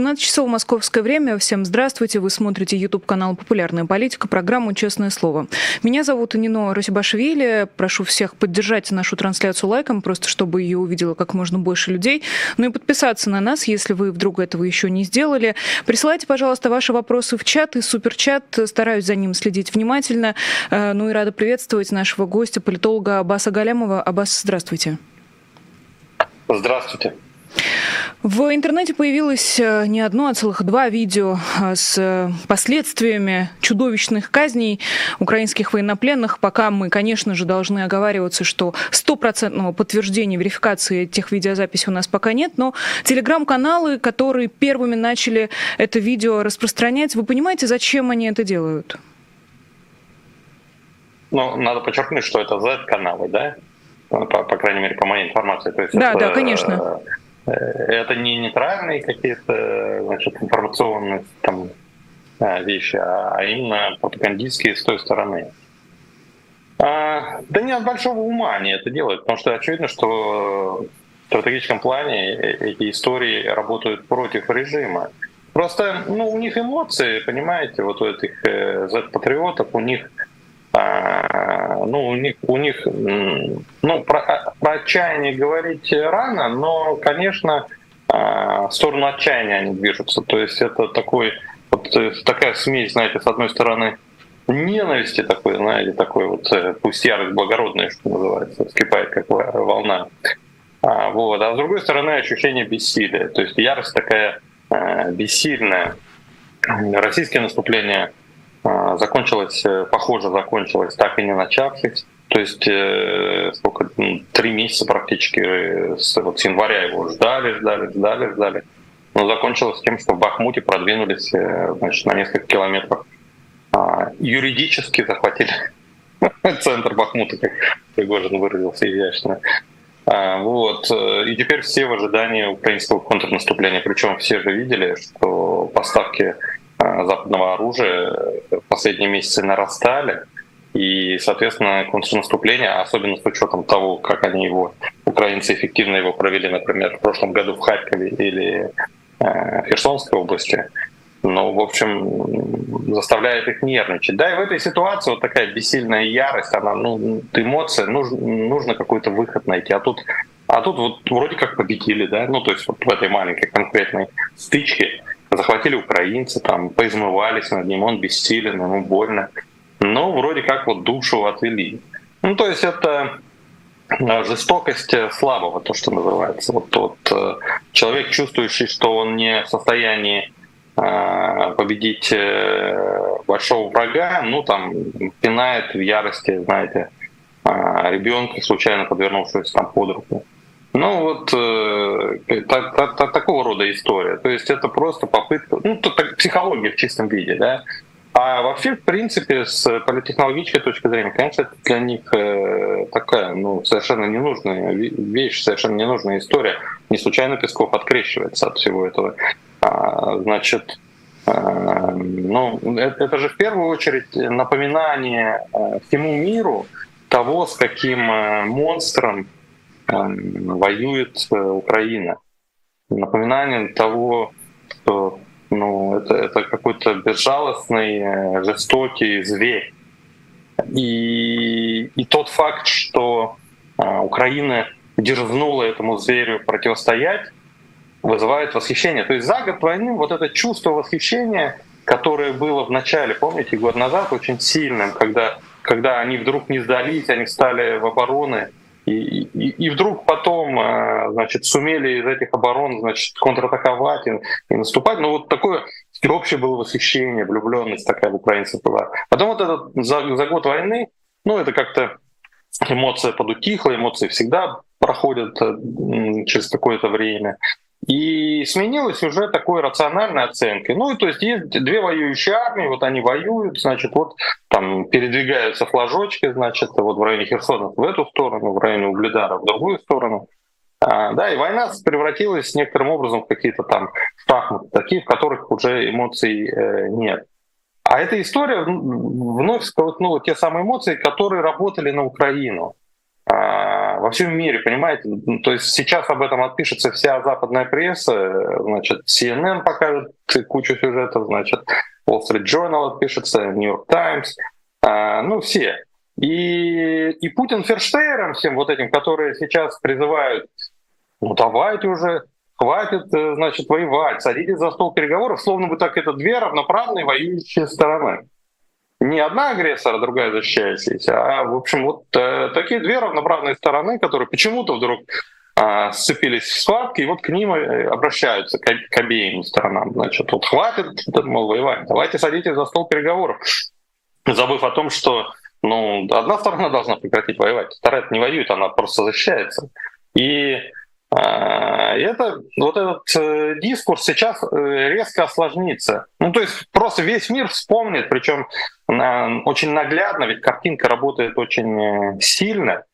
17 часов московское время. Всем здравствуйте. Вы смотрите YouTube-канал «Популярная политика», программу «Честное слово». Меня зовут Нино Росибашвили. Прошу всех поддержать нашу трансляцию лайком, просто чтобы ее увидело как можно больше людей. Ну и подписаться на нас, если вы вдруг этого еще не сделали. Присылайте, пожалуйста, ваши вопросы в чат и суперчат. Стараюсь за ним следить внимательно. Э, ну и рада приветствовать нашего гостя, политолога Аббаса Галямова. Аббас, здравствуйте. Здравствуйте. В интернете появилось э, не одно, а целых два видео э, с последствиями чудовищных казней украинских военнопленных. Пока мы, конечно же, должны оговариваться, что стопроцентного подтверждения верификации этих видеозаписей у нас пока нет, но телеграм-каналы, которые первыми начали это видео распространять, вы понимаете, зачем они это делают? Ну, надо подчеркнуть, что это Z-каналы, да? По, по крайней мере, по моей информации. То есть да, это, да, конечно Э, это не нейтральные какие-то значит, информационные там, э, вещи, а именно пропагандистские с той стороны. А, да не от большого ума они это делают, потому что очевидно, что в стратегическом плане эти истории работают против режима. Просто ну, у них эмоции, понимаете, вот у этих э, Z-патриотов, у них а, ну, у них, у них ну, про, про отчаяние говорить рано, но, конечно, а, в сторону отчаяния они движутся. То есть это такой, вот, такая смесь, знаете, с одной стороны, ненависти такой, знаете, такой вот, э, пусть ярость благородная, что называется, вскипает как волна. А, вот. а с другой стороны, ощущение бессилия. То есть ярость такая э, бессильная. Российские наступления а, закончилось, э, похоже, закончилось так и не начавшись. То есть э, сколько, три месяца практически э, с, вот с января его ждали, ждали, ждали, ждали. Но закончилось тем, что в Бахмуте продвинулись значит, на несколько километров. А, юридически захватили центр Бахмута, как Пригожин выразился изящно. А, вот. И теперь все в ожидании украинского контрнаступления. Причем все же видели, что поставки Э, западного оружия в последние месяцы нарастали. И, соответственно, контрнаступление, особенно с учетом того, как они его, украинцы эффективно его провели, например, в прошлом году в Харькове или э, Херсонской области, ну, в общем, заставляет их нервничать. Да, и в этой ситуации вот такая бессильная ярость, она, ну, эмоция, нужно, нужно какой-то выход найти. А тут, а тут вот вроде как победили, да, ну, то есть вот в этой маленькой конкретной стычке захватили украинцы, там, поизмывались над ним, он бессилен, ему больно. Но вроде как вот душу отвели. Ну, то есть это э, жестокость слабого, то, что называется. Вот, вот э, человек, чувствующий, что он не в состоянии э, победить большого врага, ну, там, пинает в ярости, знаете, ребенка, случайно подвернувшегося там под руку. Ну вот э, та, та, та, такого рода история. То есть это просто попытка, ну то, так, психология в чистом виде, да. А вообще, в принципе, с политтехнологической точки зрения, конечно, это для них э, такая, ну, совершенно ненужная вещь, совершенно ненужная история. Не случайно Песков открещивается от всего этого. А, значит, э, ну, это, это же в первую очередь напоминание э, всему миру того, с каким э, монстром воюет э, Украина. Напоминание того, что ну, это, это какой-то безжалостный, э, жестокий зверь. И, и тот факт, что а, Украина дерзнула этому зверю противостоять, вызывает восхищение. То есть за год войны вот это чувство восхищения, которое было в начале, помните, год назад, очень сильным, когда, когда они вдруг не сдались, они стали в обороны, и, и, и вдруг потом, э, значит, сумели из этих оборон, значит, контратаковать и, и наступать. Ну вот такое всеобщее было восхищение, влюбленность такая в украинцев была. Потом вот этот за, за год войны, ну это как-то эмоция подутихла, эмоции всегда проходят э, через какое-то время. И сменилась уже такой рациональной оценкой. Ну, то есть есть две воюющие армии, вот они воюют, значит, вот там передвигаются флажочки, значит, вот в районе Херсона в эту сторону, в районе Угледара в другую сторону. А, да, и война превратилась некоторым образом в какие-то там шахматы, такие, в которых уже эмоций э, нет. А эта история вновь сколыхнула те самые эмоции, которые работали на Украину. А, во всем мире, понимаете? Ну, то есть сейчас об этом отпишется вся западная пресса, значит, CNN покажет кучу сюжетов, значит, Wall Street Journal отпишется, New York Times, ну все. И, и Путин Ферштейром всем вот этим, которые сейчас призывают, ну давайте уже, хватит, э, значит, воевать, садитесь за стол переговоров, словно бы так это две равноправные воюющие стороны не одна агрессор, а другая защищающаяся, а, в общем, вот э, такие две равноправные стороны, которые почему-то вдруг э, сцепились в схватке, и вот к ним э, обращаются, к, к обеим сторонам. Значит, вот хватит, мол, воевать, давайте садитесь за стол переговоров, забыв о том, что ну, одна сторона должна прекратить воевать, вторая не воюет, она просто защищается. И а, это, вот этот э, дискурс сейчас э, резко осложнится. Ну, то есть просто весь мир вспомнит, причем очень наглядно, ведь картинка работает очень э, сильно,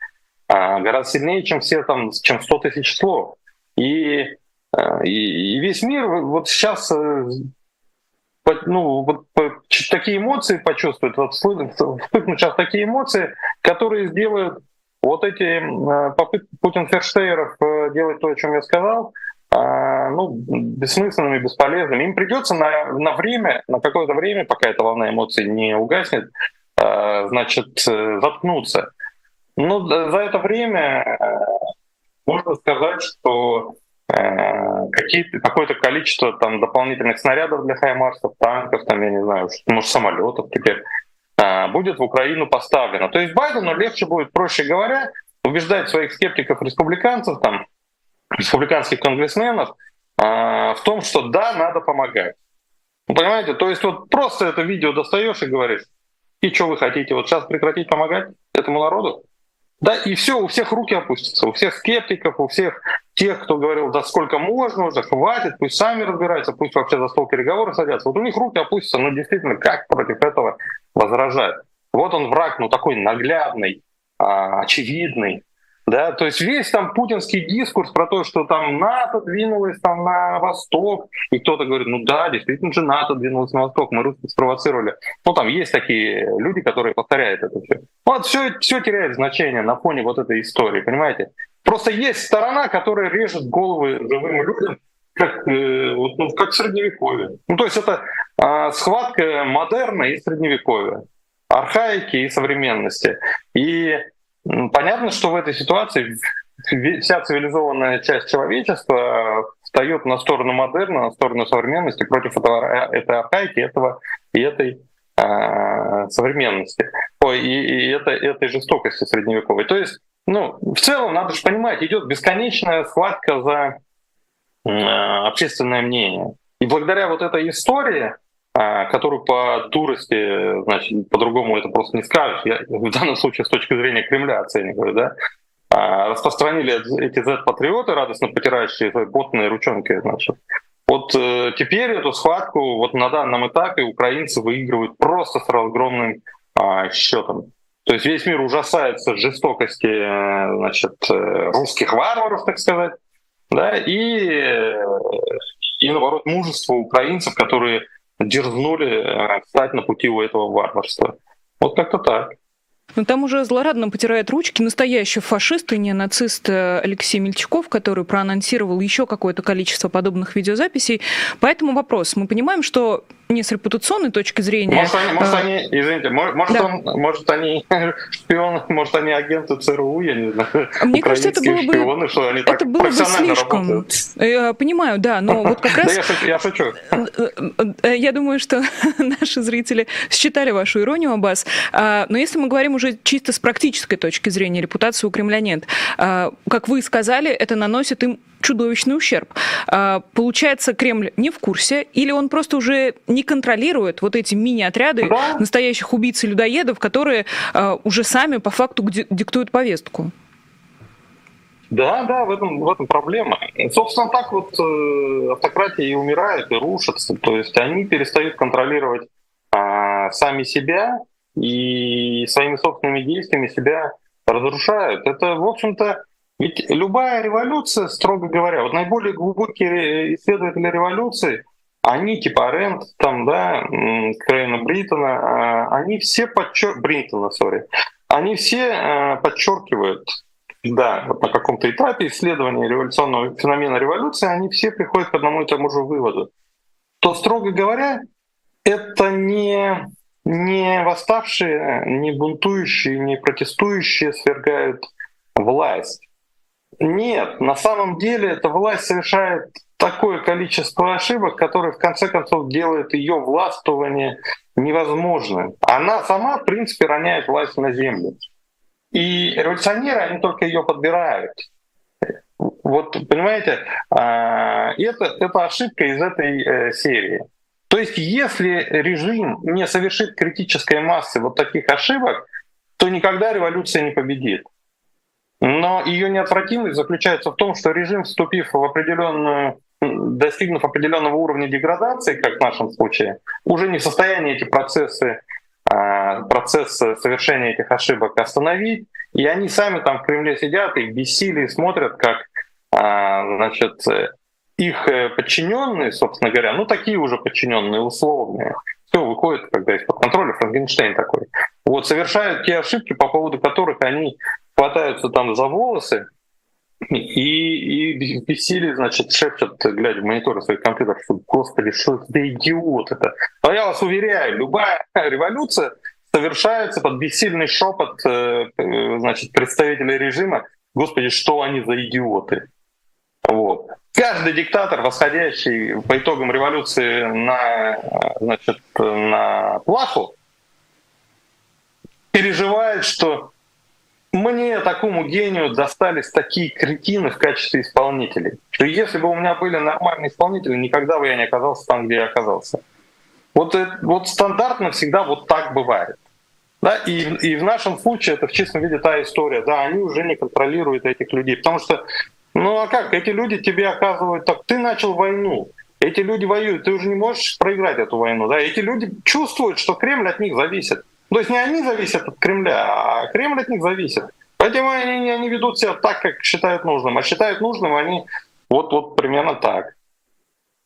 а, гораздо сильнее, чем все там, чем 100 тысяч слов. И, и, и весь мир вот сейчас ну, вот, такие эмоции почувствует, вот вспыхнут сейчас такие эмоции, которые сделают вот эти э, попытки Путин Ферштейеров э, делать то, о чем я сказал, э, ну, бессмысленными, бесполезными. Им придется на, на время, на какое-то время, пока эта волна эмоций не угаснет, значит, заткнуться. Но за это время можно сказать, что какое-то количество там дополнительных снарядов для хаймарсов, танков, там, я не знаю, может, самолетов теперь а, будет в Украину поставлено. То есть Байдену легче будет, проще говоря, убеждать своих скептиков-республиканцев, там, республиканских конгрессменов а, в том, что да, надо помогать. Вы понимаете? То есть вот просто это видео достаешь и говоришь, и что вы хотите, вот сейчас прекратить помогать этому народу? Да, и все, у всех руки опустятся, у всех скептиков, у всех тех, кто говорил, да сколько можно уже, хватит, пусть сами разбираются, пусть вообще за стол переговоров садятся. Вот у них руки опустятся, ну действительно, как против этого возражать? Вот он враг, ну такой наглядный, а, очевидный, да, то есть весь там путинский дискурс про то, что там НАТО двинулось там на восток, и кто-то говорит, ну да, действительно же НАТО двинулось на восток, мы русских спровоцировали. Ну там есть такие люди, которые повторяют это все. Вот все, все теряет значение на фоне вот этой истории, понимаете? Просто есть сторона, которая режет головы живым людям, как, э, вот, ну, как в средневековье. Ну то есть это э, схватка модерна и средневековья, архаики и современности. И Понятно, что в этой ситуации вся цивилизованная часть человечества встает на сторону модерна, на сторону современности против этого, э, этой архаики этого, и этой э, современности, Ой, и, и это, этой жестокости средневековой. То есть, ну, в целом, надо же понимать, идет бесконечная схватка за э, общественное мнение. И благодаря вот этой истории которую по дурости, значит, по-другому это просто не скажешь. Я в данном случае с точки зрения Кремля оцениваю, да, а, распространили эти Z-патриоты, радостно потирающие свои потные ручонки, значит. Вот э, теперь эту схватку вот на данном этапе украинцы выигрывают просто с огромным э, счетом. То есть весь мир ужасается жестокости э, значит, э, русских варваров, так сказать, да, и, и наоборот мужество украинцев, которые дерзнули э, встать на пути у этого варварства. Вот как-то так. Но там уже злорадно потирает ручки настоящий фашист и не нацист э, Алексей Мельчаков, который проанонсировал еще какое-то количество подобных видеозаписей. Поэтому вопрос. Мы понимаем, что не с репутационной точки зрения. Может, они, может, а... они извините, может, да. он, может, они шпионы, может, они агенты ЦРУ, я не знаю. Мне кажется, это было бы, шпионы, что они это было бы слишком. Работают. Я понимаю, да, но вот как раз... Я шучу. Э, я думаю, что наши зрители считали вашу иронию, Аббас. А, но если мы говорим уже чисто с практической точки зрения, репутации у Кремля нет. А, как вы сказали, это наносит им чудовищный ущерб. А, получается, Кремль не в курсе, или он просто уже не контролирует вот эти мини-отряды да. настоящих убийц и людоедов, которые а, уже сами по факту диктуют повестку? Да, да, в этом, в этом проблема. Собственно, так вот э, автократии и умирают, и рушатся. То есть они перестают контролировать а, сами себя и своими собственными действиями себя разрушают. Это, в общем-то, ведь любая революция, строго говоря, вот наиболее глубокие исследователи революции, они типа Аренд, там, да, Крейна Бриттона, а, они все подчер... Бринтона, сори, они все а, подчеркивают да, на каком-то этапе исследования революционного феномена революции, они все приходят к одному и тому же выводу. То, строго говоря, это не, не восставшие, не бунтующие, не протестующие свергают власть. Нет, на самом деле эта власть совершает такое количество ошибок, которые в конце концов делают ее властвование невозможным. Она сама, в принципе, роняет власть на землю. И революционеры, они только ее подбирают. Вот, понимаете, а, это, это ошибка из этой э, серии. То есть, если режим не совершит критической массы вот таких ошибок, то никогда революция не победит. Но ее неотвратимость заключается в том, что режим, вступив в определенную, достигнув определенного уровня деградации, как в нашем случае, уже не в состоянии эти процессы а, процесс совершения этих ошибок остановить. И они сами там в Кремле сидят и в бессилии смотрят, как а, значит, их э, подчиненные, собственно говоря, ну такие уже подчиненные условные, все выходит, когда из-под контроля Франкенштейн такой, вот совершают те ошибки, по поводу которых они хватаются там за волосы и, и в бессилии, значит, шепчут, глядя в мониторы своих компьютеров, что, господи, что это за идиот это. Но я вас уверяю, любая революция совершается под бессильный шепот э, э, значит, представителей режима, господи, что они за идиоты. Вот. Каждый диктатор, восходящий по итогам революции на, значит, на плаху, переживает, что мне, такому гению, достались такие кретины в качестве исполнителей, что если бы у меня были нормальные исполнители, никогда бы я не оказался там, где я оказался. Вот, вот стандартно всегда вот так бывает. Да, и, и в нашем случае это в чистом виде та история. Да, они уже не контролируют этих людей. Потому что, ну а как, эти люди тебе оказывают так, ты начал войну, эти люди воюют, ты уже не можешь проиграть эту войну. Да? Эти люди чувствуют, что Кремль от них зависит. То есть не они зависят от Кремля, а Кремль от них зависит. Поэтому они, они ведут себя так, как считают нужным. А считают нужным они вот, вот примерно так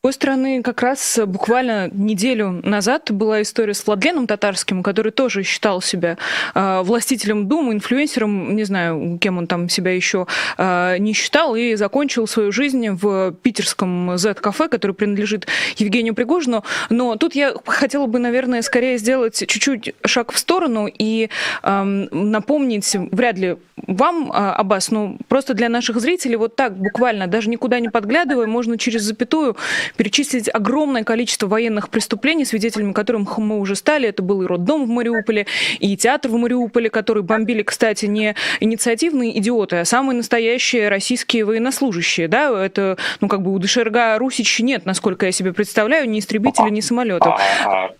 другой стороны, как раз буквально неделю назад была история с Владленом Татарским, который тоже считал себя э, властителем Думы, инфлюенсером, не знаю, кем он там себя еще э, не считал, и закончил свою жизнь в питерском Z-кафе, который принадлежит Евгению Пригожину. Но тут я хотела бы, наверное, скорее сделать чуть-чуть шаг в сторону и э, напомнить, вряд ли вам, Аббас, но просто для наших зрителей вот так буквально, даже никуда не подглядывая, можно через запятую перечислить огромное количество военных преступлений, свидетелями которых мы уже стали. Это был и роддом в Мариуполе, и театр в Мариуполе, который бомбили, кстати, не инициативные идиоты, а самые настоящие российские военнослужащие. Да? Это, ну, как бы у ДШРГ Русич нет, насколько я себе представляю, ни истребителя, ни самолетов. А,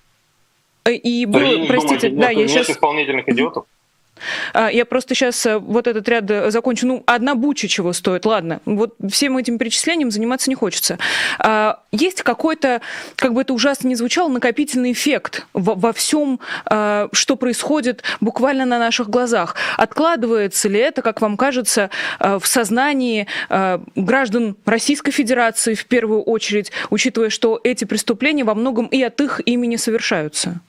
а, и было, простите, да, я сейчас... исполнительных идиотов? А, я просто сейчас э, вот этот ряд э, закончу. Ну, одна буча чего стоит, ладно. Вот всем этим перечислением заниматься не хочется. А, есть какой-то, как бы это ужасно не звучало, накопительный эффект во, во всем, а, что происходит буквально на наших глазах. Откладывается ли это, как вам кажется, в сознании граждан Российской Федерации в первую очередь, учитывая, что эти преступления во многом и от их имени совершаются?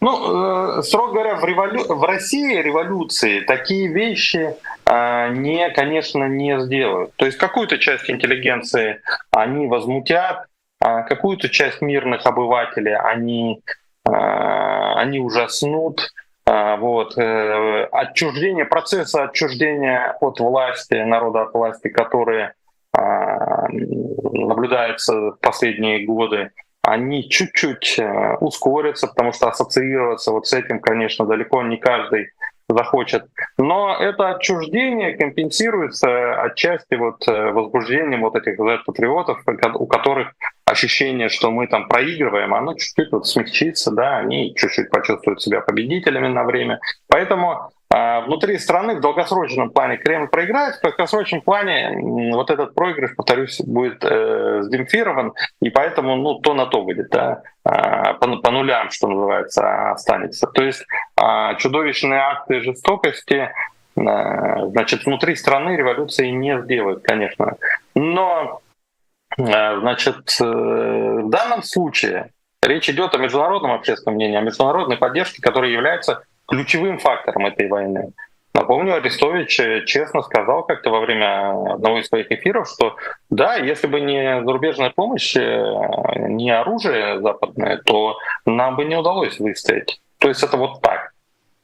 Ну, э, строго говоря, в, револю... в России революции такие вещи э, не, конечно, не сделают. То есть какую-то часть интеллигенции они возмутят, а какую-то часть мирных обывателей они, э, они ужаснут. Э, вот. Э, отчуждение, процесса отчуждения от власти, народа от власти, которые э, наблюдаются последние годы, они чуть-чуть э, ускорятся, потому что ассоциироваться вот с этим, конечно, далеко не каждый захочет. Но это отчуждение компенсируется отчасти вот э, возбуждением вот этих патриотов, у которых ощущение, что мы там проигрываем, оно чуть-чуть вот смягчится, да, они чуть-чуть почувствуют себя победителями на время. Поэтому внутри страны в долгосрочном плане Кремль проиграет, в краткосрочном плане вот этот проигрыш, повторюсь, будет э, сдемпфирован, и поэтому ну, то на то будет, да, э, по, по нулям, что называется, останется. То есть э, чудовищные акты жестокости э, значит, внутри страны революции не сделают, конечно. Но э, значит, э, в данном случае речь идет о международном общественном мнении, о международной поддержке, которая является ключевым фактором этой войны. Напомню, Арестович честно сказал как-то во время одного из своих эфиров, что да, если бы не зарубежная помощь, не оружие западное, то нам бы не удалось выстоять. То есть это вот так.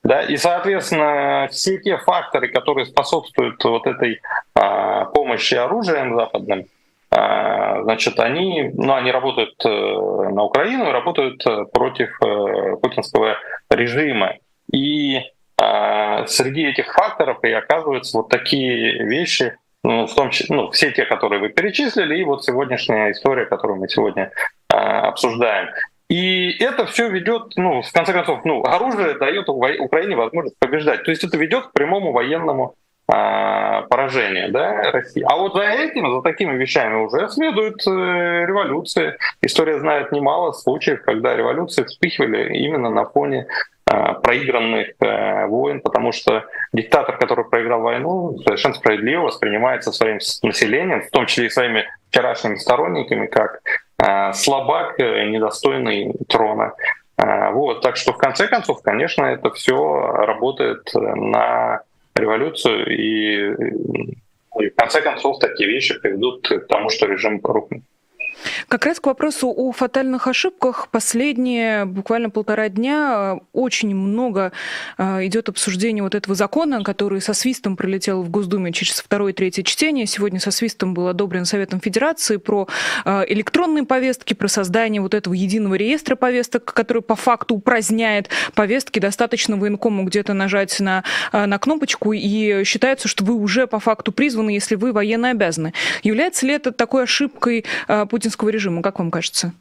Да, и, соответственно, все те факторы, которые способствуют вот этой а, помощи оружием западным, а, значит, они, ну, они работают э, на Украину, работают э, против э, путинского режима. И а, среди этих факторов и оказываются вот такие вещи, ну, в том числе, ну, все те, которые вы перечислили, и вот сегодняшняя история, которую мы сегодня а, обсуждаем. И это все ведет, ну, в конце концов, ну, оружие дает Украине возможность побеждать. То есть это ведет к прямому военному а, поражения да, России. А вот за этим, за такими вещами уже следует э, революции. История знает немало случаев, когда революции вспыхивали именно на фоне проигранных э, войн, потому что диктатор, который проиграл войну, совершенно справедливо воспринимается своим населением, в том числе и своими вчерашними сторонниками, как а, слабак, э, недостойный трона. Вот, так что в конце концов, конечно, это все работает на революцию, и в конце концов такие вещи приведут к тому, что режим рухнет. Как раз к вопросу о фатальных ошибках. Последние буквально полтора дня очень много а, идет обсуждение вот этого закона, который со свистом пролетел в Госдуме через второе и третье чтение. Сегодня со свистом был одобрен Советом Федерации про а, электронные повестки, про создание вот этого единого реестра повесток, который по факту упраздняет повестки. Достаточно военкому где-то нажать на, на кнопочку, и считается, что вы уже по факту призваны, если вы военно обязаны. Является ли это такой ошибкой путинского путинского режима, как вам кажется?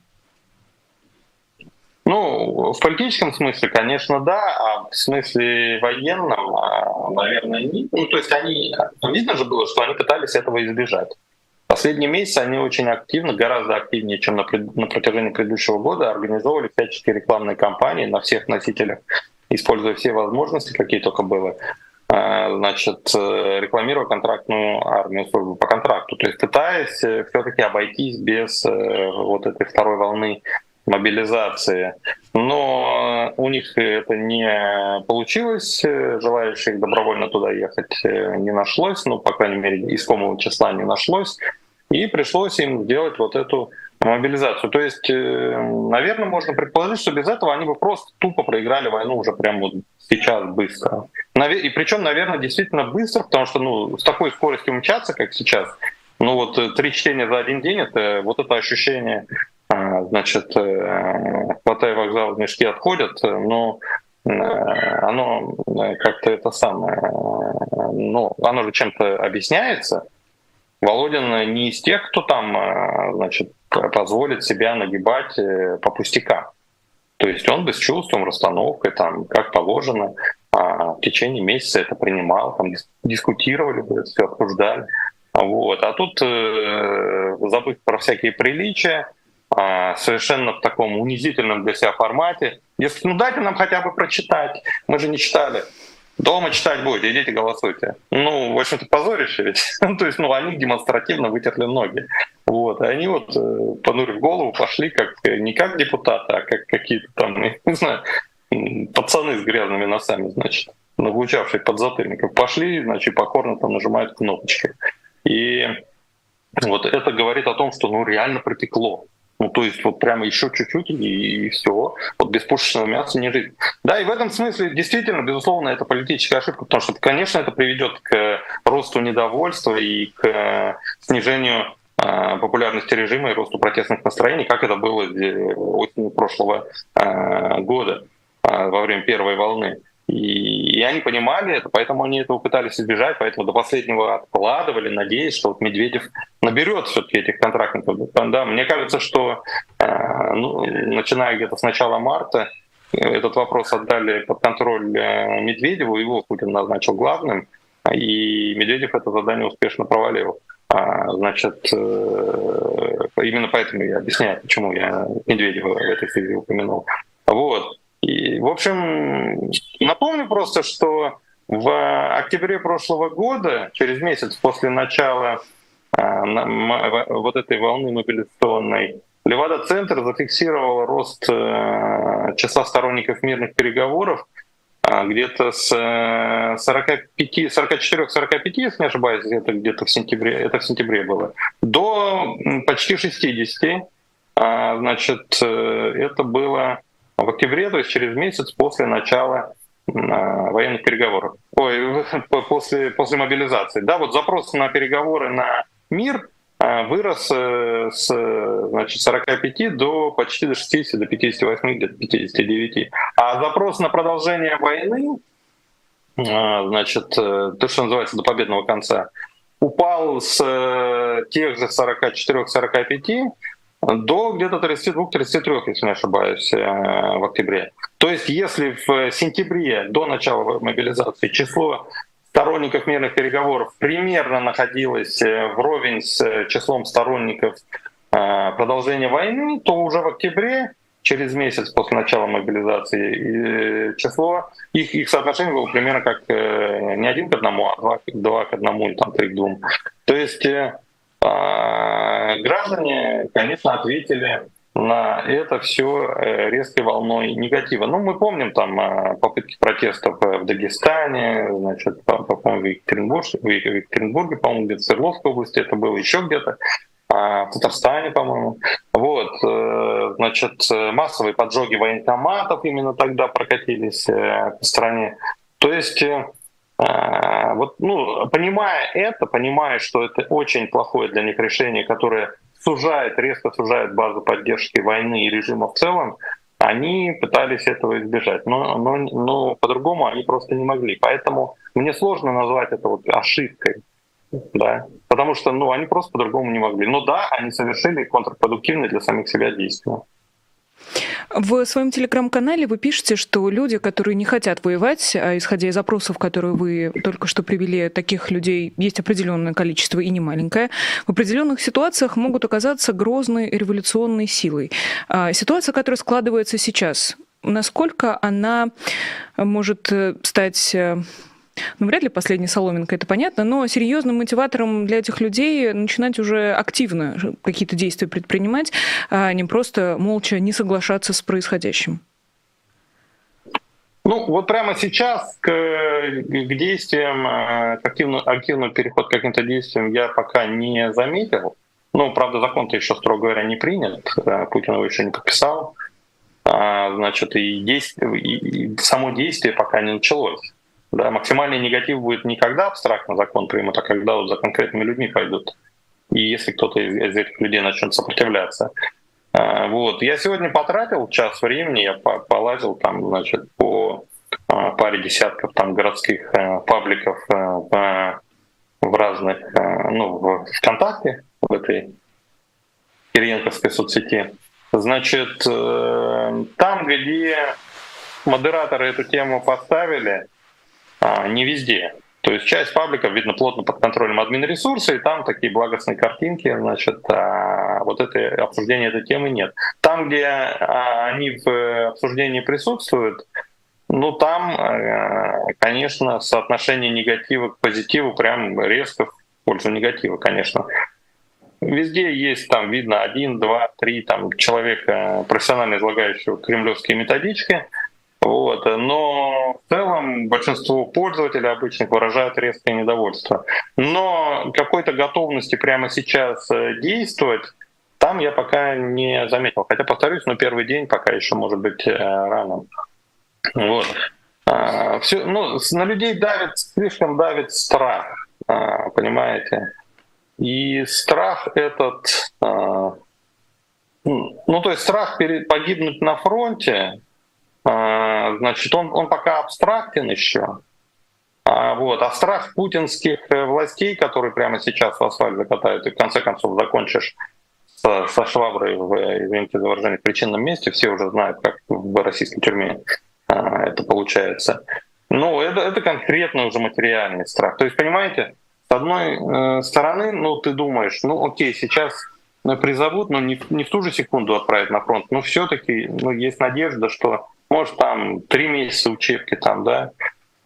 Ну, в политическом смысле, конечно, да, а в смысле военном, а, наверное, нет. Ну, то есть они, видно же было, что они пытались этого избежать. Последние месяцы они очень активно, гораздо активнее, чем на, на протяжении предыдущего года, организовывали всяческие рекламные кампании на всех носителях, используя все возможности, какие только были. Э, значит, э, рекламируя контрактную армию, службу по контракту. То есть пытаясь э, все-таки обойтись без вот этой второй волны мобилизации. Но у них это не получилось, желающих добровольно туда ехать не нашлось, ну, по крайней мере, искомого числа не нашлось, и пришлось им сделать вот эту мобилизацию. То есть, наверное, можно предположить, что без этого они бы просто тупо проиграли войну уже прямо вот сейчас быстро. И причем, наверное, действительно быстро, потому что ну, с такой скоростью мчаться, как сейчас, ну вот э, три чтения за один день, это вот это ощущение, а, значит, э, хватая вокзал, мешки отходят, но э, оно как-то это самое, ну, оно же чем-то объясняется. Володин не из тех, кто там, значит, позволит себя нагибать по пустякам. То есть он бы с чувством, расстановкой, там, как положено, в течение месяца это принимал, там, дискутировали бы, все обсуждали. Вот. А тут, э, забыть про всякие приличия, э, совершенно в таком унизительном для себя формате. Если, ну дайте нам хотя бы прочитать, мы же не читали. Дома читать будете, идите голосуйте. Ну, в общем-то, позорище ведь. Ну, то есть, ну, они демонстративно вытерли ноги. Вот, и они вот, э, понурив голову, пошли как не как депутаты, а как какие-то там, не знаю, пацаны с грязными носами, значит, нагучавшие подзатыльников. Пошли, значит, покорно там нажимают кнопочки. И вот это говорит о том, что ну реально припекло. Ну, то есть вот прямо еще чуть-чуть и, и все. Вот без пушечного мяса не жить. Да, и в этом смысле действительно, безусловно, это политическая ошибка, потому что, конечно, это приведет к росту недовольства и к снижению э, популярности режима и росту протестных настроений, как это было осенью прошлого э, года э, во время первой волны. И, и они понимали это, поэтому они этого пытались избежать, поэтому до последнего откладывали, надеясь, что вот Медведев наберет все-таки этих контрактников. Да, мне кажется, что э, ну, начиная где-то с начала марта этот вопрос отдали под контроль э, Медведеву, его Путин назначил главным, и Медведев это задание успешно провалил. А, значит, э, именно поэтому я объясняю, почему я Медведева в этой связи упомянул. Вот. И, в общем, напомню просто, что в октябре прошлого года, через месяц после начала э, вот этой волны мобилизационной, Левада-центр зафиксировал рост э, числа сторонников мирных переговоров где-то с 45, 44, 45, если не ошибаюсь, это где-то в сентябре, это в сентябре было, до почти 60. Значит, это было в октябре, то есть через месяц после начала военных переговоров. Ой, после, после мобилизации. Да, вот запрос на переговоры на мир вырос э, с значит, 45 до почти до 60, до 58, где-то 59. А запрос на продолжение войны, значит, э, то, что называется, до победного конца, упал с э, тех же 44-45 до где-то 32-33, если не ошибаюсь, в октябре. То есть если в сентябре до начала мобилизации число сторонников мирных переговоров примерно находилось э, вровень с э, числом сторонников э, продолжения войны, то уже в октябре, через месяц после начала мобилизации, число их, их соотношение было примерно как не один к одному, а два, два к одному или там три к двум. То есть граждане, конечно, ответили на это все э, резкой волной негатива. Ну, мы помним там э, попытки протестов в Дагестане, значит, по-моему, в Екатеринбурге, в Екатеринбурге, по-моему, где-то в Свердловской области это было еще где-то, а в Татарстане, по-моему. Вот, э, значит, массовые поджоги военкоматов именно тогда прокатились по стране. То есть вот, ну, понимая это, понимая, что это очень плохое для них решение, которое сужает, резко сужает базу поддержки войны и режима в целом, они пытались этого избежать. Но, но, но по-другому они просто не могли. Поэтому мне сложно назвать это вот ошибкой. Да, потому что ну, они просто по-другому не могли. Но да, они совершили контрпродуктивные для самих себя действия. В своем телеграм-канале вы пишете, что люди, которые не хотят воевать, а исходя из опросов, которые вы только что привели, таких людей есть определенное количество и не маленькое, в определенных ситуациях могут оказаться грозной революционной силой. А ситуация, которая складывается сейчас, насколько она может э, стать э, ну, вряд ли последняя соломинка, это понятно, но серьезным мотиватором для этих людей начинать уже активно какие-то действия предпринимать, а не просто молча не соглашаться с происходящим. Ну, вот прямо сейчас к, к действиям, э, к активному, активному переход к каким-то действиям я пока не заметил. Ну, правда, закон-то еще, строго говоря, не принят. Путин его еще не подписал. А, значит, и, действие, и само действие пока не началось. Да, максимальный негатив будет не когда абстрактно закон примут, а когда вот за конкретными людьми пойдут. И если кто-то из этих людей начнет сопротивляться. А, вот. Я сегодня потратил час времени, я полазил там, значит, по а, паре десятков там городских э, пабликов э, в разных, э, ну, в ВКонтакте, в этой Кириенковской соцсети. Значит, там, где модераторы эту тему поставили, а, не везде. То есть часть пабликов, видно, плотно под контролем админ-ресурса, и там такие благостные картинки, значит, а вот это обсуждение этой темы нет. Там, где а, они в обсуждении присутствуют, ну там, конечно, соотношение негатива к позитиву прям резко в пользу негатива, конечно. Везде есть, там видно один, два, три там, человека, профессионально излагающего кремлевские методички — вот. Но в целом большинство пользователей обычных выражают резкое недовольство. Но какой-то готовности прямо сейчас э, действовать там я пока не заметил. Хотя, повторюсь, но первый день пока еще может быть э, рано. Вот. А, все, ну, на людей давит, слишком давит страх, а, понимаете? И страх этот, а, ну то есть страх перед, погибнуть на фронте, значит, он, он пока абстрактен еще. А, вот. а страх путинских э, властей, которые прямо сейчас в асфальт закатают, и в конце концов закончишь со, со шваброй в, извините за выражение, причинном месте, все уже знают, как в российской тюрьме а, это получается. Ну, это, это конкретно уже материальный страх. То есть, понимаете, с одной э, стороны, ну, ты думаешь, ну, окей, сейчас призовут, но не, не в ту же секунду отправят на фронт, но все-таки ну, есть надежда, что может, там три месяца учебки там, да,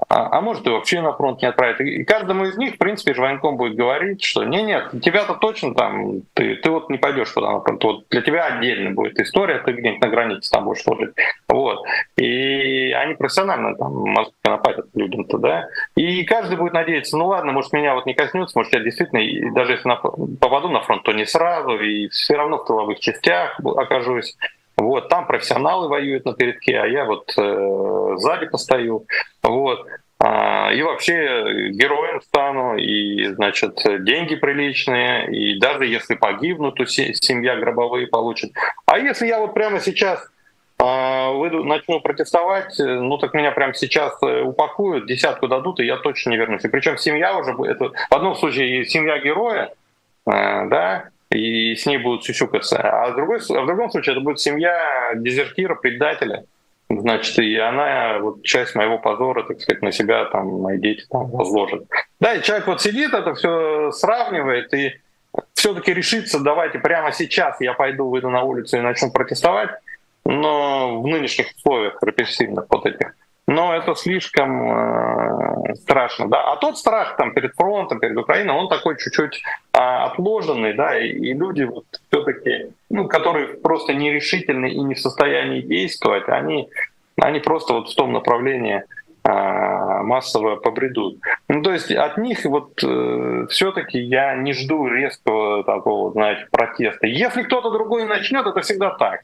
а, а может и вообще на фронт не отправят. И каждому из них, в принципе, же военком будет говорить, что не, нет, тебя-то точно там, ты, ты вот не пойдешь туда на фронт, вот для тебя отдельно будет история, ты где-нибудь на границе там будешь служить. Вот. И они профессионально там мозги нападят людям-то, да. И каждый будет надеяться, ну ладно, может меня вот не коснется, может я действительно, даже если на, попаду на фронт, то не сразу, и все равно в тыловых частях окажусь. Вот, там профессионалы воюют на передке, а я вот э, сзади постою. Вот. А, и вообще героем стану, и, значит, деньги приличные, и даже если погибну, то семья гробовые получит. А если я вот прямо сейчас а, выйду, начну протестовать, ну так меня прямо сейчас э, упакуют, десятку дадут, и я точно не вернусь. И причем семья уже, это, в одном случае семья героя, э, да, и с ней будут сюсюкаться. А другой, а в другом случае это будет семья дезертира, предателя. Значит, и она вот часть моего позора, так сказать, на себя там мои дети там возложат. Да, и человек вот сидит, это все сравнивает и все-таки решится, давайте прямо сейчас я пойду, выйду на улицу и начну протестовать, но в нынешних условиях репрессивных вот этих но это слишком э, страшно, да. А тот страх там перед фронтом, перед Украиной, он такой чуть-чуть э, отложенный, да, и, и люди вот все-таки, ну, которые просто нерешительны и не в состоянии действовать, они, они просто вот в том направлении э, массово побредут. Ну, то есть от них вот э, все-таки я не жду резкого такого, знаете, протеста. Если кто-то другой начнет, это всегда так.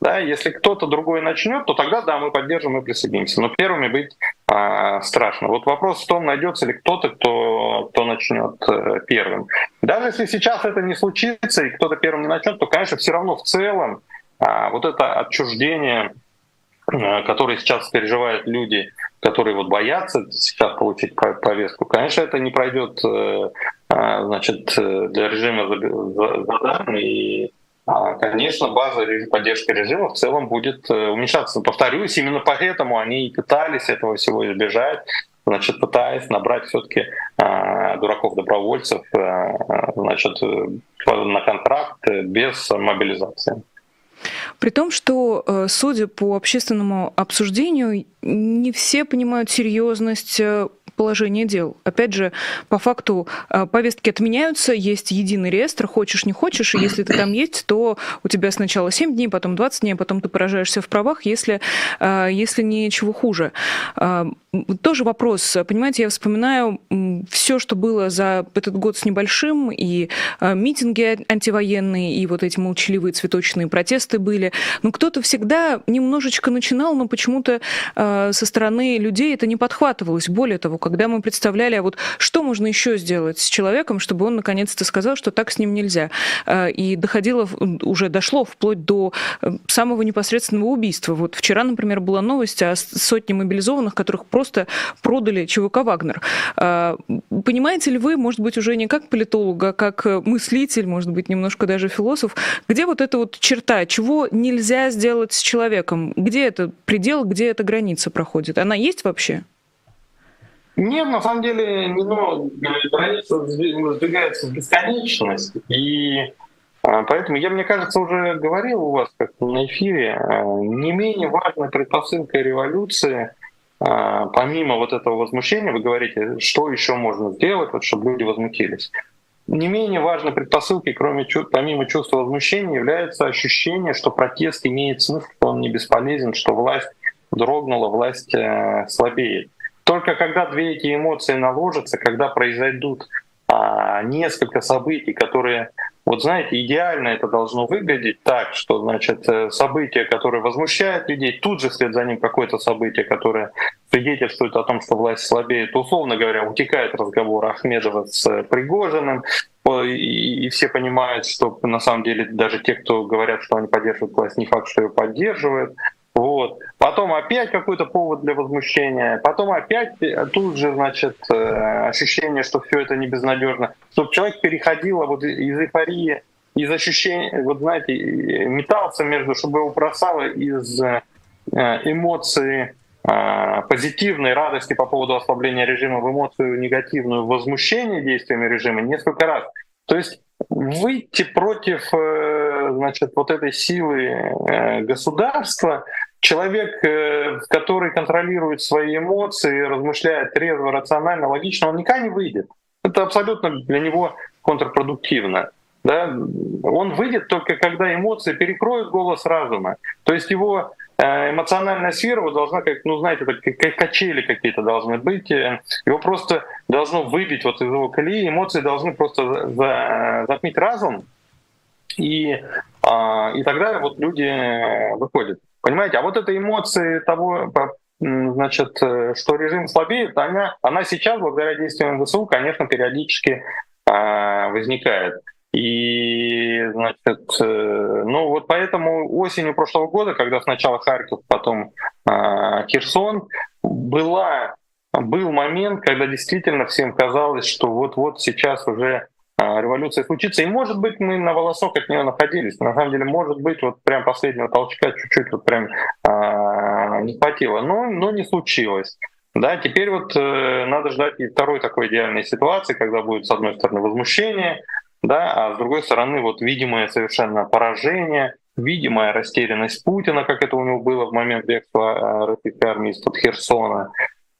Да, если кто-то другой начнет, то тогда да, мы поддержим и присоединимся. Но первыми быть а, страшно. Вот вопрос в том, найдется ли кто-то, кто, кто начнет э, первым. Даже если сейчас это не случится и кто-то первым не начнет, то, конечно, все равно в целом а, вот это отчуждение, а, которое сейчас переживают люди, которые вот боятся сейчас получить повестку, конечно, это не пройдет э, а, значит, э, для режима задан и конечно, база поддержки режима в целом будет э, уменьшаться. Повторюсь, именно поэтому они и пытались этого всего избежать, значит, пытаясь набрать все-таки э, дураков-добровольцев э, значит, на контракт без мобилизации. При том, что, судя по общественному обсуждению, не все понимают серьезность положение дел. Опять же, по факту э, повестки отменяются, есть единый реестр, хочешь, не хочешь, и если ты там есть, то у тебя сначала 7 дней, потом 20 дней, а потом ты поражаешься в правах, если, э, если ничего хуже. Э, тоже вопрос. Понимаете, я вспоминаю все, что было за этот год с небольшим, и митинги антивоенные, и вот эти молчаливые цветочные протесты были. Но кто-то всегда немножечко начинал, но почему-то со стороны людей это не подхватывалось. Более того, когда мы представляли, а вот что можно еще сделать с человеком, чтобы он наконец-то сказал, что так с ним нельзя. А, и доходило, уже дошло вплоть до э, самого непосредственного убийства. Вот вчера, например, была новость о сотне мобилизованных, которых просто продали ЧВК «Вагнер». А, понимаете ли вы, может быть, уже не как политолог, а как мыслитель, может быть, немножко даже философ, где вот эта вот черта, чего нельзя сделать с человеком? Где это предел, где эта граница проходит? Она есть вообще? Нет, на самом деле, ну, граница сдвигается в бесконечность. И а, поэтому я, мне кажется, уже говорил у вас как на эфире, а, не менее важной предпосылкой революции, помимо вот этого возмущения, вы говорите, что еще можно сделать, вот, чтобы люди возмутились. Не менее важной предпосылкой, кроме помимо чувства возмущения, является ощущение, что протест имеет смысл, что он не бесполезен, что власть дрогнула, власть э, слабеет. Только когда две эти эмоции наложатся, когда произойдут а, несколько событий, которые, вот знаете, идеально это должно выглядеть так, что, значит, э, событие, которое возмущает людей, тут же вслед за ним какое-то событие, которое свидетельствует о том, что власть слабеет. Условно говоря, утекает разговор Ахмедова с Пригожиным, и, и все понимают, что на самом деле даже те, кто говорят, что они поддерживают власть, не факт, что ее поддерживают. Вот. Потом опять какой-то повод для возмущения, потом опять тут же, значит, э, ощущение, что все это не безнадежно, чтобы человек переходил вот из эйфории, из ощущения, вот знаете, метался между, чтобы его бросало из э, эмоции э, позитивной радости по поводу ослабления режима в эмоцию негативную возмущение действиями режима несколько раз. То есть выйти против значит, вот этой силы государства человек, э, который контролирует свои эмоции, размышляет трезво, рационально, логично, он никогда не выйдет. Это абсолютно для него контрпродуктивно. Да? Он выйдет только когда эмоции перекроют голос разума. То есть его э, эмоциональная сфера должна, как, ну, знаете, как качели какие-то должны быть. Э, его просто должно выбить вот из его колеи. Эмоции должны просто затмить разум. И, а, и тогда вот люди выходят. Понимаете, а вот эта эмоции того, значит, э, что режим слабеет, она, она сейчас, благодаря действиям ВСУ, конечно, периодически а, возникает. И, значит, э, ну вот поэтому осенью прошлого года, когда сначала Харьков, потом э, Херсон, была, был момент, когда действительно всем казалось, что вот-вот сейчас уже э, революция случится. И, может быть, мы на волосок от нее находились. На самом деле, может быть, вот прям последнего толчка чуть-чуть вот прям э, не хватило. Но, но не случилось. Да, теперь вот э, надо ждать и второй такой идеальной ситуации, когда будет, с одной стороны, возмущение, да, а с другой стороны вот видимое совершенно поражение, видимая растерянность Путина, как это у него было в момент бегства э, российской армии из-под Херсона.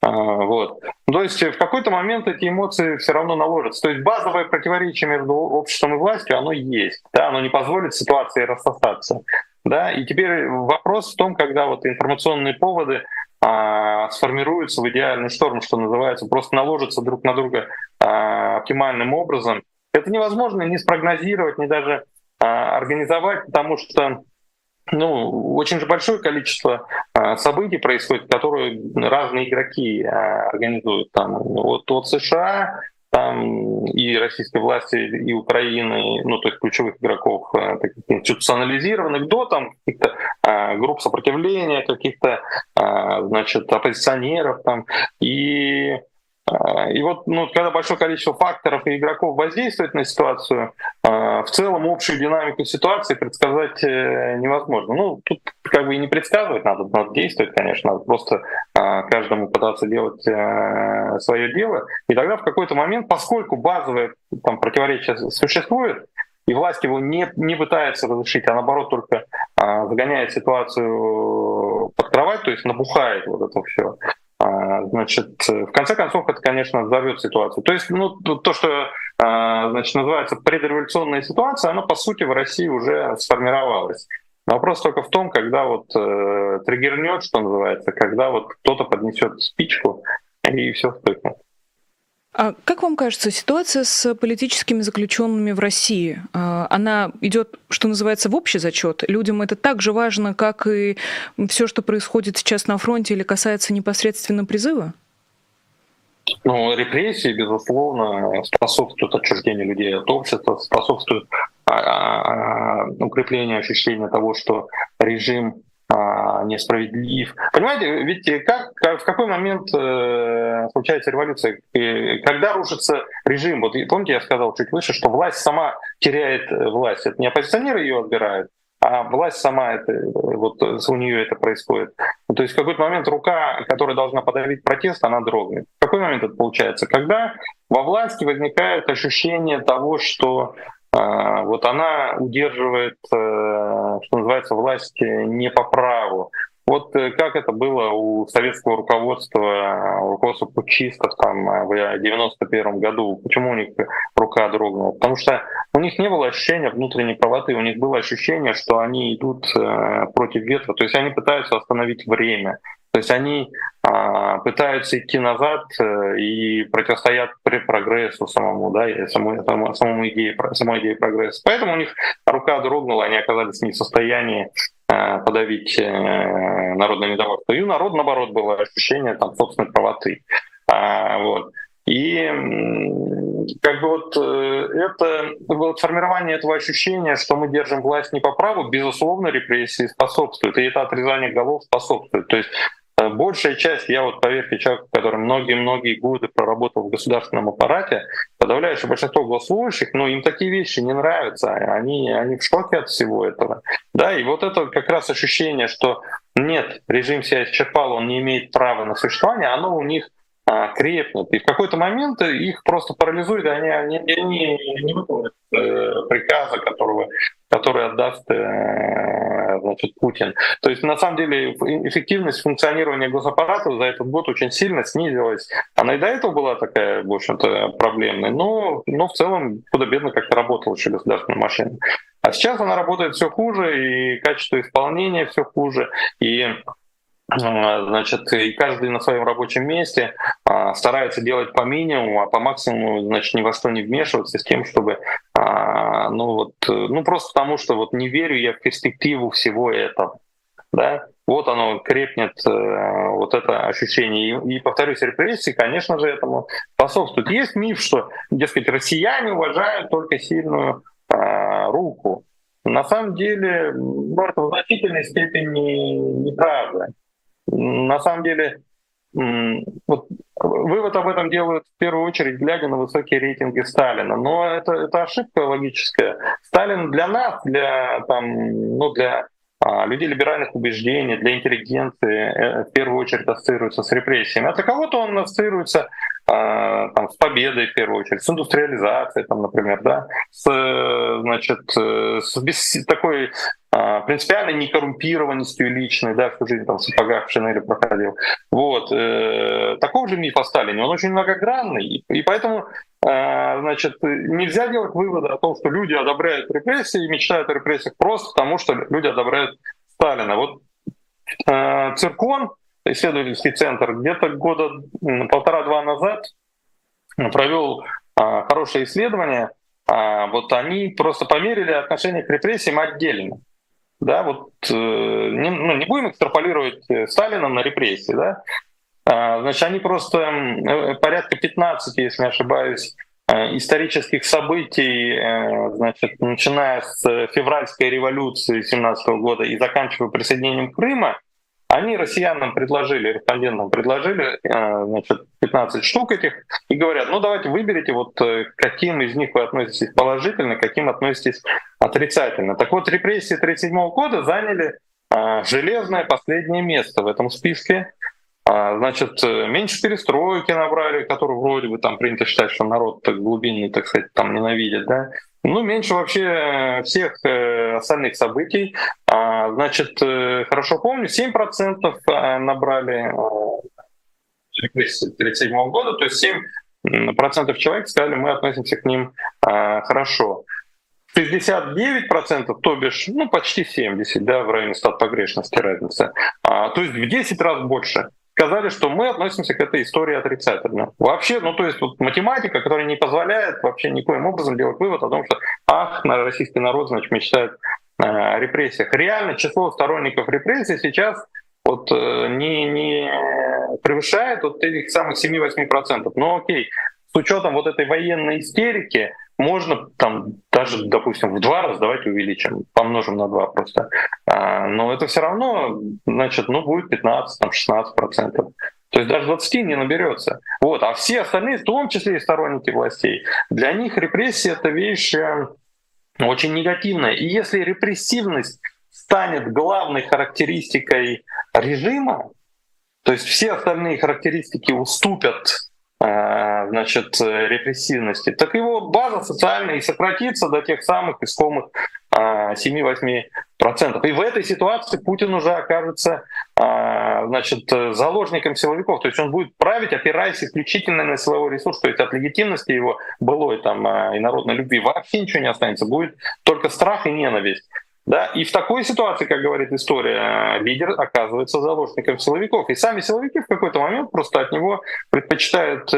А, вот. То есть в какой-то момент эти эмоции все равно наложатся. То есть базовое противоречие между обществом и властью, оно есть. Да? Оно не позволит ситуации рассосаться. Да? И теперь вопрос в том, когда вот информационные поводы а, сформируются в идеальный шторм, что называется, просто наложатся друг на друга а, оптимальным образом, это невозможно ни спрогнозировать, ни даже а, организовать, потому что ну, очень же большое количество событий происходит, которые разные игроки а, организуют. Там, вот от США там и российской власти, и Украины, ну, то есть ключевых игроков, а, таких институционализированных, до там каких-то а, групп сопротивления, каких-то, а, значит, оппозиционеров там. И и вот, ну, когда большое количество факторов и игроков воздействует на ситуацию, а, в целом общую динамику ситуации предсказать э, невозможно. Ну, тут как бы и не предсказывать надо, надо действовать, конечно, надо просто а, каждому пытаться делать э, свое дело. И тогда в какой-то момент, поскольку базовое там, противоречие существует, и власть его не, не пытается разрешить, а наоборот только а, загоняет ситуацию под кровать, то есть набухает вот это все, а, значит, в конце концов, это, конечно, взорвет ситуацию. То есть, ну, то, что а, значит, называется предреволюционная ситуация, она, по сути, в России уже сформировалась. Вопрос только в том, когда вот э, триггернет, что называется, когда вот кто-то поднесет спичку и все вспыхнет. А как вам кажется, ситуация с политическими заключенными в России, а, она идет, что называется, в общий зачет? Людям это так же важно, как и все, что происходит сейчас на фронте или касается непосредственно призыва? Ну, репрессии, безусловно, способствуют отчуждению людей от общества, способствуют а, укреплению ощущения того, что режим а, несправедлив. Понимаете, ведь как, как в какой момент э, случается революция, когда рушится режим? Вот помните, я сказал чуть выше, что власть сама теряет э, власть. Это не оппозиционеры ее отбирают, а власть сама это, вот у нее это происходит. То есть в какой-то момент рука, которая должна подавить протест, она дрогнет. В какой момент это получается? Когда во власти возникает ощущение того, что а, вот она удерживает, э, что называется, власть не по праву. Вот э, как это было у советского руководства, руководства путчистов там э, в 91 году, почему у них рука дрогнула? Потому что у них не было ощущения внутренней правоты, у них было ощущение, что они идут против ветра, то есть они пытаются остановить время. То есть они а, пытаются идти назад э, и противостоят при прогрессу самому, да, и самой, самому, самому идее, самой идее прогресса. Поэтому у них рука дрогнула, они оказались не в состоянии а, подавить а, народное недовольство. И у народа, наоборот, было ощущение там, собственной правоты. А, вот. И как бы вот э, это вот формирование этого ощущения, что мы держим власть не по праву, безусловно, репрессии способствует, и это отрезание голов способствует. То есть Э, большая часть, я вот, поверьте, человек, который многие-многие годы проработал в государственном аппарате, подавляющее большинство голосующих, ну, им такие вещи не нравятся, они, они в шоке от всего этого. Да, и вот это как раз ощущение, что нет, режим себя исчерпал, он не имеет права на существование, оно у них а, крепнут. И в какой-то момент их просто парализует, и они, они, они не выполняют э, приказа, которого который отдаст значит, Путин. То есть, на самом деле, эффективность функционирования госаппарата за этот год очень сильно снизилась. Она и до этого была такая, в общем-то, проблемной, но, но в целом худо-бедно как-то работала еще государственная машина. А сейчас она работает все хуже, и качество исполнения все хуже, и значит, и каждый на своем рабочем месте а, старается делать по минимуму, а по максимуму, значит, ни во что не вмешиваться с тем, чтобы, а, ну вот, ну просто потому, что вот не верю я в перспективу всего этого, да, вот оно крепнет, э, вот это ощущение. И, и повторюсь, репрессии, конечно же, этому способствуют. Есть миф, что, дескать, россияне уважают только сильную руку. На самом деле, ну, в значительной степени неправда. На самом деле, вот вывод об этом делают в первую очередь, глядя на высокие рейтинги Сталина. Но это, это ошибка логическая. Сталин для нас, для, там, ну, для а, людей либеральных убеждений, для интеллигенции э, в первую очередь ассоциируется с репрессиями. А для кого-то он ассоциируется там, с победой в первую очередь, с индустриализацией, там, например, да, с, значит, э, с без такой а, принципиальной некоррумпированностью личной, да, всю жизнь там в сапогах в Шинели проходил. Вот. Э, такого же миф о Сталине, он очень многогранный, и поэтому а, значит, нельзя делать выводы о том, что люди одобряют репрессии и мечтают о репрессиях просто потому, что люди одобряют Сталина. Вот Циркон, исследовательский центр, где-то года полтора-два назад провел а, хорошее исследование. А, вот они просто померили отношение к репрессиям отдельно. Да, вот э, не, ну, не будем экстраполировать э, Сталина на репрессии, да. А, значит, они просто э, порядка 15, если не ошибаюсь, исторических событий, значит, начиная с февральской революции 17 года и заканчивая присоединением Крыма, они россиянам предложили, респондентам предложили э, значит, 15 штук этих и говорят, ну давайте выберите, вот э, каким из них вы относитесь положительно, каким относитесь отрицательно. Так вот, репрессии 1937 года заняли э, железное последнее место в этом списке. А, значит, меньше перестройки набрали, которую вроде бы там принято считать, что народ так глубинный, так сказать, там ненавидит, да. Ну, меньше вообще э, всех э, остальных событий. А, значит, э, хорошо помню, 7% набрали репрессии 1937 года, то есть 7% человек сказали, мы относимся к ним хорошо. 69%, то бишь, ну, почти 70, да, в районе стат погрешности разница. А, то есть в 10 раз больше сказали, что мы относимся к этой истории отрицательно. Вообще, ну то есть вот математика, которая не позволяет вообще никоим образом делать вывод о том, что ах, на российский народ, значит, мечтает э, о репрессиях. Реально число сторонников репрессий сейчас вот э, не, не превышает вот этих самых 7-8%. Но окей, с учетом вот этой военной истерики, можно там даже, допустим, в два раза давайте увеличим, помножим на два просто. А, но это все равно, значит, ну будет 15, там 16 процентов. То есть даже 20 не наберется. Вот. А все остальные, в том числе и сторонники властей, для них репрессия — это вещь э, очень негативная. И если репрессивность станет главной характеристикой режима, то есть все остальные характеристики уступят значит, репрессивности, так его база социальная и сократится до тех самых искомых 7-8%. Э, и в этой ситуации Путин уже окажется э, значит, заложником силовиков. То есть он будет править, опираясь исключительно на силовой ресурс. То есть от легитимности его былой там, и народной любви вообще ничего не останется. Будет только страх и ненависть. Да? И в такой ситуации, как говорит история, лидер оказывается заложником силовиков. И сами силовики в какой-то момент просто от него предпочитают э,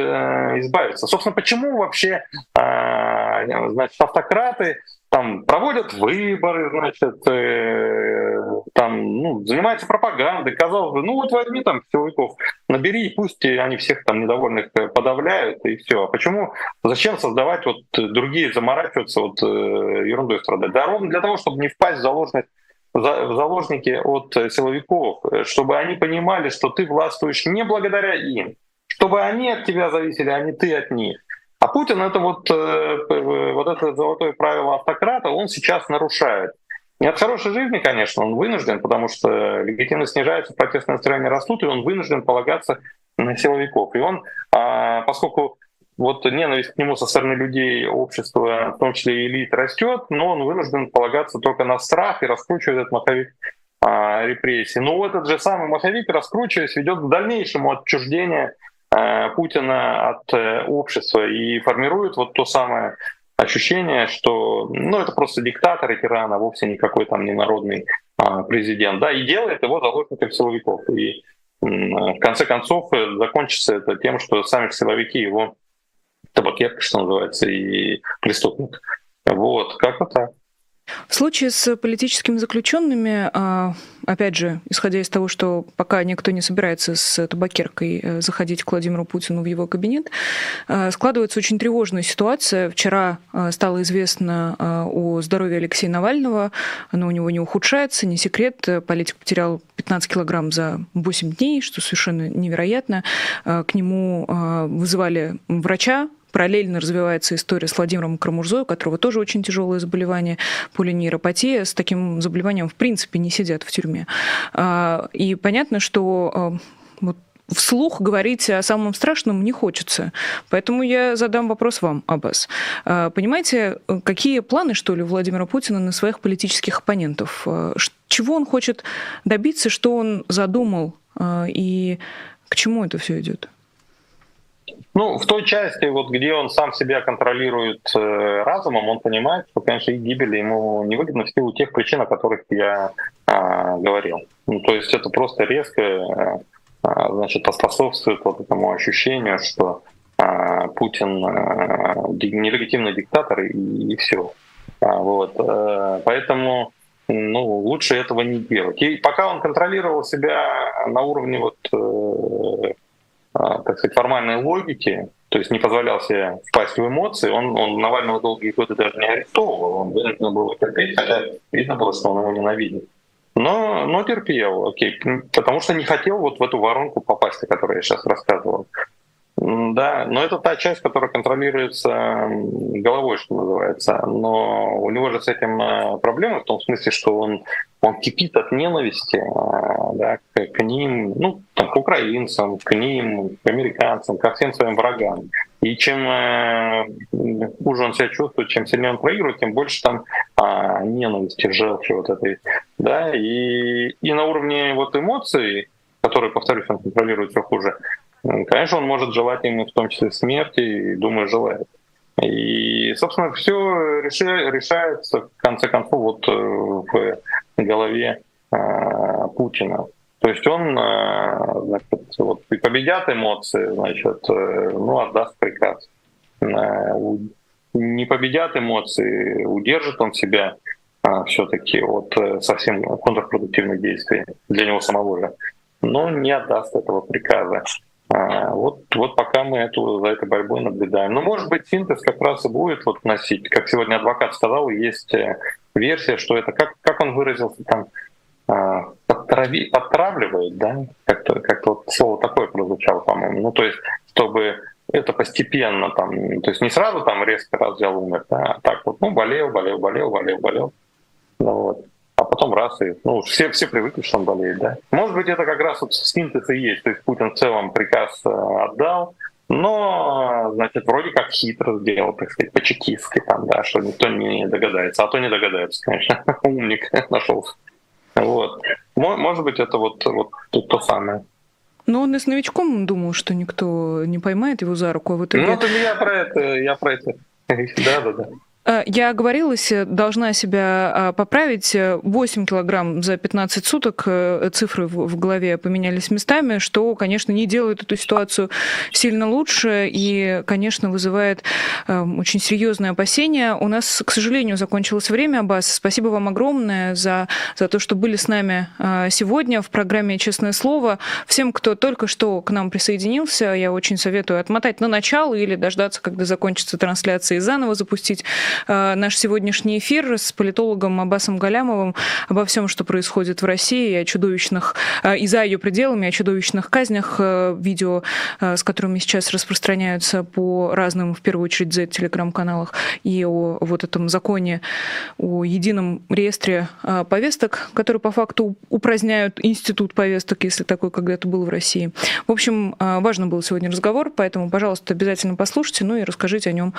избавиться. Собственно, почему вообще э, значит, автократы там проводят выборы, значит, э, там, ну, занимаются пропагандой. Казалось бы, ну вот возьми там силовиков, набери, и пусть они всех там недовольных э, подавляют, и все. А почему, зачем создавать вот другие, заморачиваться вот э, ерундой страдать? Да ровно для того, чтобы не впасть в заложность в заложники от силовиков, чтобы они понимали, что ты властвуешь не благодаря им, чтобы они от тебя зависели, а не ты от них. А Путин это вот, э, вот это золотое правило автократа, он сейчас нарушает. От хорошей жизни, конечно, он вынужден, потому что легитимность снижается, протестные настроения растут, и он вынужден полагаться на силовиков. И он, а, поскольку вот ненависть к нему со стороны людей, общества, в том числе элит, растет, но он вынужден полагаться только на страх и раскручивает этот маховик а, репрессий. Но этот же самый маховик, раскручиваясь, ведет к дальнейшему отчуждению а, Путина от а, общества и формирует вот то самое ощущение, что ну, это просто диктатор и тиран, а вовсе никакой там не народный а, президент. Да, и делает его заложником силовиков. И в конце концов э, закончится это тем, что сами силовики его табакерка, что называется, и преступник. Вот, как-то так. В случае с политическими заключенными, а, опять же, исходя из того, что пока никто не собирается с табакеркой э, заходить к Владимиру Путину в его кабинет, э, складывается очень тревожная ситуация. Вчера э, стало известно о здоровье Алексея Навального, оно у него не ухудшается, не секрет. Политик потерял 15 килограмм за 8 дней, что совершенно невероятно. К нему вызывали врача, Параллельно развивается история с Владимиром Крамурзой, у которого тоже очень тяжелое заболевание, полинейропатия. С таким заболеванием, в принципе, не сидят в тюрьме. А, и понятно, что а, вот вслух говорить о самом страшном не хочется. Поэтому я задам вопрос вам, Аббас. А, понимаете, какие планы, что ли, Владимира Путина на своих политических оппонентов? Чего он хочет добиться, что он задумал, и к чему это все идет? Ну, в той части, вот, где он сам себя контролирует э, разумом, он понимает, что, конечно, их гибель ему невыгодна в силу тех причин, о которых я э, говорил. Ну, то есть это просто резко э, значит, поспособствует вот этому ощущению, что э, Путин э, нелегитимный диктатор и, и все. А, вот, э, поэтому ну, лучше этого не делать. И пока он контролировал себя на уровне вот, э, а, так сказать, формальной логики, то есть не позволял себе впасть в эмоции, он, он Навального долгие годы даже не арестовывал, он вынужден был терпеть, хотя видно было, что он его ненавидит. Но, но терпел, окей, потому что не хотел вот в эту воронку попасть, о которой я сейчас рассказывал. Да, но это та часть, которая контролируется головой, что называется. Но у него же с этим э, проблемы в том смысле, что он, он кипит от ненависти э, да, к, к ним, ну, там, к украинцам, к ним, к американцам, ко всем своим врагам. И чем э, хуже он себя чувствует, чем сильнее он проигрывает, тем больше там а, ненависти, желчи вот этой. Да? И, и на уровне вот эмоций, которые, повторюсь, он контролирует все хуже, Конечно, он может желать ему в том числе смерти, и, думаю, желает. И, собственно, все решается, в конце концов, вот э, в голове э, Путина. То есть он, э, значит, вот, и победят эмоции, значит, ну, отдаст приказ. Не победят эмоции, удержит он себя все-таки от совсем контрпродуктивных действий для него самого же, но не отдаст этого приказа. А, вот, вот пока мы эту, за этой борьбой наблюдаем. Но, может быть, синтез как раз и будет вот носить. Как сегодня адвокат сказал, есть э, версия, что это, как, как он выразился там, а, подтрави, подтравливает, да? Как-то как вот слово такое прозвучало, по-моему. Ну, то есть, чтобы это постепенно, там, то есть не сразу там резко раз взял умер, да, а так вот, ну, болел, болел, болел, болел, болел. Ну, вот потом раз и ну, все, все привыкли, что он болеет, да. Может быть, это как раз вот синтез и есть. То есть Путин в целом приказ э, отдал, но, значит, вроде как хитро сделал, так сказать, по-чекистски там, да, что никто не догадается. А то не догадается, конечно. Умник нашелся. Вот. Может быть, это вот, вот то, то самое. Но он и с новичком думал, что никто не поймает его за руку. А в итоге... Ну, это я про это, я про это. Да, да, да. Э, я оговорилась, э, должна себя а, поправить. 8 килограмм за 15 суток. Э, цифры в голове поменялись местами, что, конечно, не делает эту ситуацию сильно лучше и, конечно, вызывает очень серьезные опасения. У нас, к сожалению, закончилось время, Аббас. Спасибо вам огромное за, за то, что были с нами сегодня в программе «Честное слово». Всем, кто только что к нам присоединился, я очень советую отмотать на начало или дождаться, когда закончится трансляция и заново запустить наш сегодняшний эфир с политологом Аббасом Галямовым обо всем, что происходит в России, о чудовищных, и за ее пределами, о чудовищных казнях, видео, с которыми сейчас распространяются по разным, в первую очередь, Z-телеграм-каналах, и о вот этом законе о едином реестре повесток, который по факту упраздняют институт повесток, если такой когда-то был в России. В общем, важно был сегодня разговор, поэтому, пожалуйста, обязательно послушайте, ну и расскажите о нем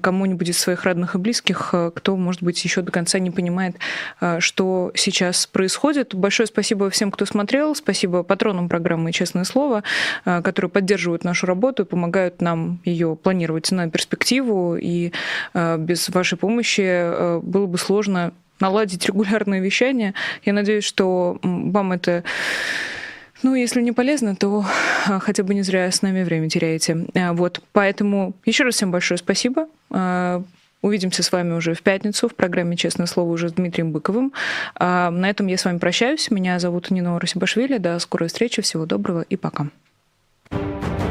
кому-нибудь из своих родных и близких, кто, может быть, еще до конца не понимает, что сейчас происходит. Большое спасибо всем, кто смотрел, спасибо патронам программы «Честное слово», которые поддерживают нашу работу помогают нам ее планировать на перспективу, и без вашей помощи было бы сложно наладить регулярное вещание. Я надеюсь, что вам это ну, если не полезно, то хотя бы не зря с нами время теряете. Вот, поэтому еще раз всем большое спасибо. Увидимся с вами уже в пятницу в программе «Честное слово» уже с Дмитрием Быковым. А, на этом я с вами прощаюсь. Меня зовут Нина Урусибашвили. До скорой встречи. Всего доброго и пока. thank you